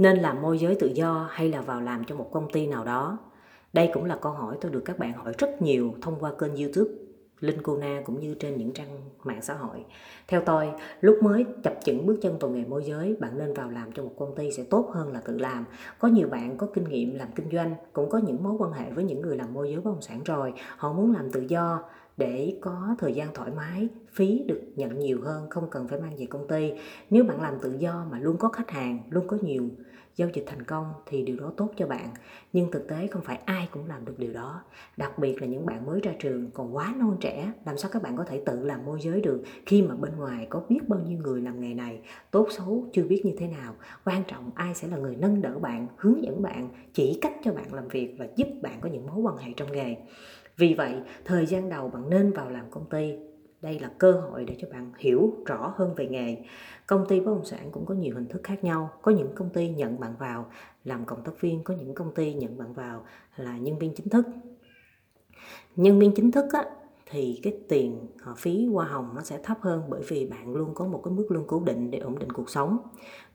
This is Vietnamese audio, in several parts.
nên làm môi giới tự do hay là vào làm cho một công ty nào đó? Đây cũng là câu hỏi tôi được các bạn hỏi rất nhiều thông qua kênh youtube. Linh Cô Na cũng như trên những trang mạng xã hội. Theo tôi, lúc mới chập chững bước chân vào nghề môi giới, bạn nên vào làm cho một công ty sẽ tốt hơn là tự làm. Có nhiều bạn có kinh nghiệm làm kinh doanh, cũng có những mối quan hệ với những người làm môi giới bất động sản rồi. Họ muốn làm tự do để có thời gian thoải mái, phí được nhận nhiều hơn, không cần phải mang về công ty. Nếu bạn làm tự do mà luôn có khách hàng, luôn có nhiều giao dịch thành công thì điều đó tốt cho bạn, nhưng thực tế không phải ai cũng làm được điều đó. Đặc biệt là những bạn mới ra trường còn quá non trẻ, làm sao các bạn có thể tự làm môi giới được khi mà bên ngoài có biết bao nhiêu người làm nghề này. Tốt xấu chưa biết như thế nào, quan trọng ai sẽ là người nâng đỡ bạn, hướng dẫn bạn, chỉ cách cho bạn làm việc và giúp bạn có những mối quan hệ trong nghề. Vì vậy, thời gian đầu bạn nên vào làm công ty đây là cơ hội để cho bạn hiểu rõ hơn về nghề. Công ty bất động sản cũng có nhiều hình thức khác nhau. Có những công ty nhận bạn vào làm cộng tác viên có những công ty nhận bạn vào là nhân viên chính thức. Nhân viên chính thức á, thì cái tiền họ phí hoa hồng nó sẽ thấp hơn bởi vì bạn luôn có một cái mức lương cố định để ổn định cuộc sống.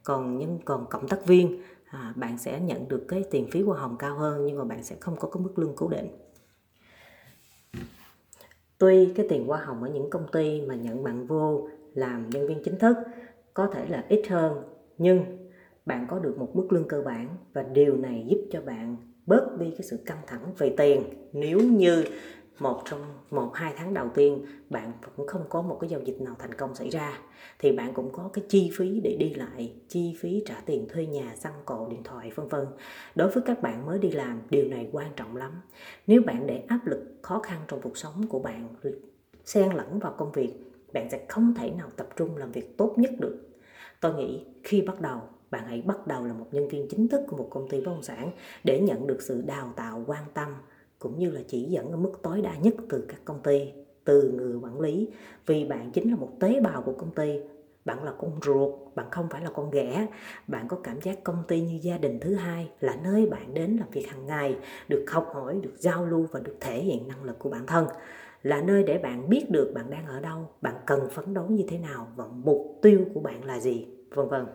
Còn nhân còn cộng tác viên à, bạn sẽ nhận được cái tiền phí hoa hồng cao hơn nhưng mà bạn sẽ không có cái mức lương cố định tuy cái tiền hoa hồng ở những công ty mà nhận bạn vô làm nhân viên chính thức có thể là ít hơn, nhưng bạn có được một mức lương cơ bản và điều này giúp cho bạn bớt đi cái sự căng thẳng về tiền. Nếu như một trong, một, hai tháng đầu tiên, bạn cũng không có một cái giao dịch nào thành công xảy ra. Thì bạn cũng có cái chi phí để đi lại, chi phí trả tiền thuê nhà, xăng cộ, điện thoại, vân vân. Đối với các bạn mới đi làm, điều này quan trọng lắm. Nếu bạn để áp lực khó khăn trong cuộc sống của bạn xen lẫn vào công việc, bạn sẽ không thể nào tập trung làm việc tốt nhất được. Tôi nghĩ khi bắt đầu, bạn hãy bắt đầu là một nhân viên chính thức của một công ty bất động sản để nhận được sự đào tạo quan tâm cũng như là chỉ dẫn ở mức tối đa nhất từ các công ty, từ người quản lý. Vì bạn chính là một tế bào của công ty, bạn là con ruột, bạn không phải là con ghẻ. Bạn có cảm giác công ty như gia đình thứ hai, là nơi bạn đến làm việc hàng ngày, được học hỏi, được giao lưu và được thể hiện năng lực của bản thân. Là nơi để bạn biết được bạn đang ở đâu, bạn cần phấn đấu như thế nào và mục tiêu của bạn là gì, vân vân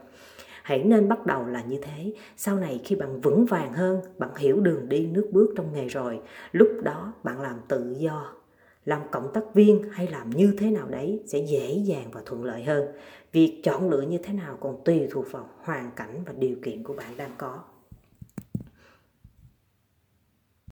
hãy nên bắt đầu là như thế. Sau này khi bạn vững vàng hơn, bạn hiểu đường đi nước bước trong nghề rồi, lúc đó bạn làm tự do. Làm cộng tác viên hay làm như thế nào đấy sẽ dễ dàng và thuận lợi hơn. Việc chọn lựa như thế nào còn tùy thuộc vào hoàn cảnh và điều kiện của bạn đang có.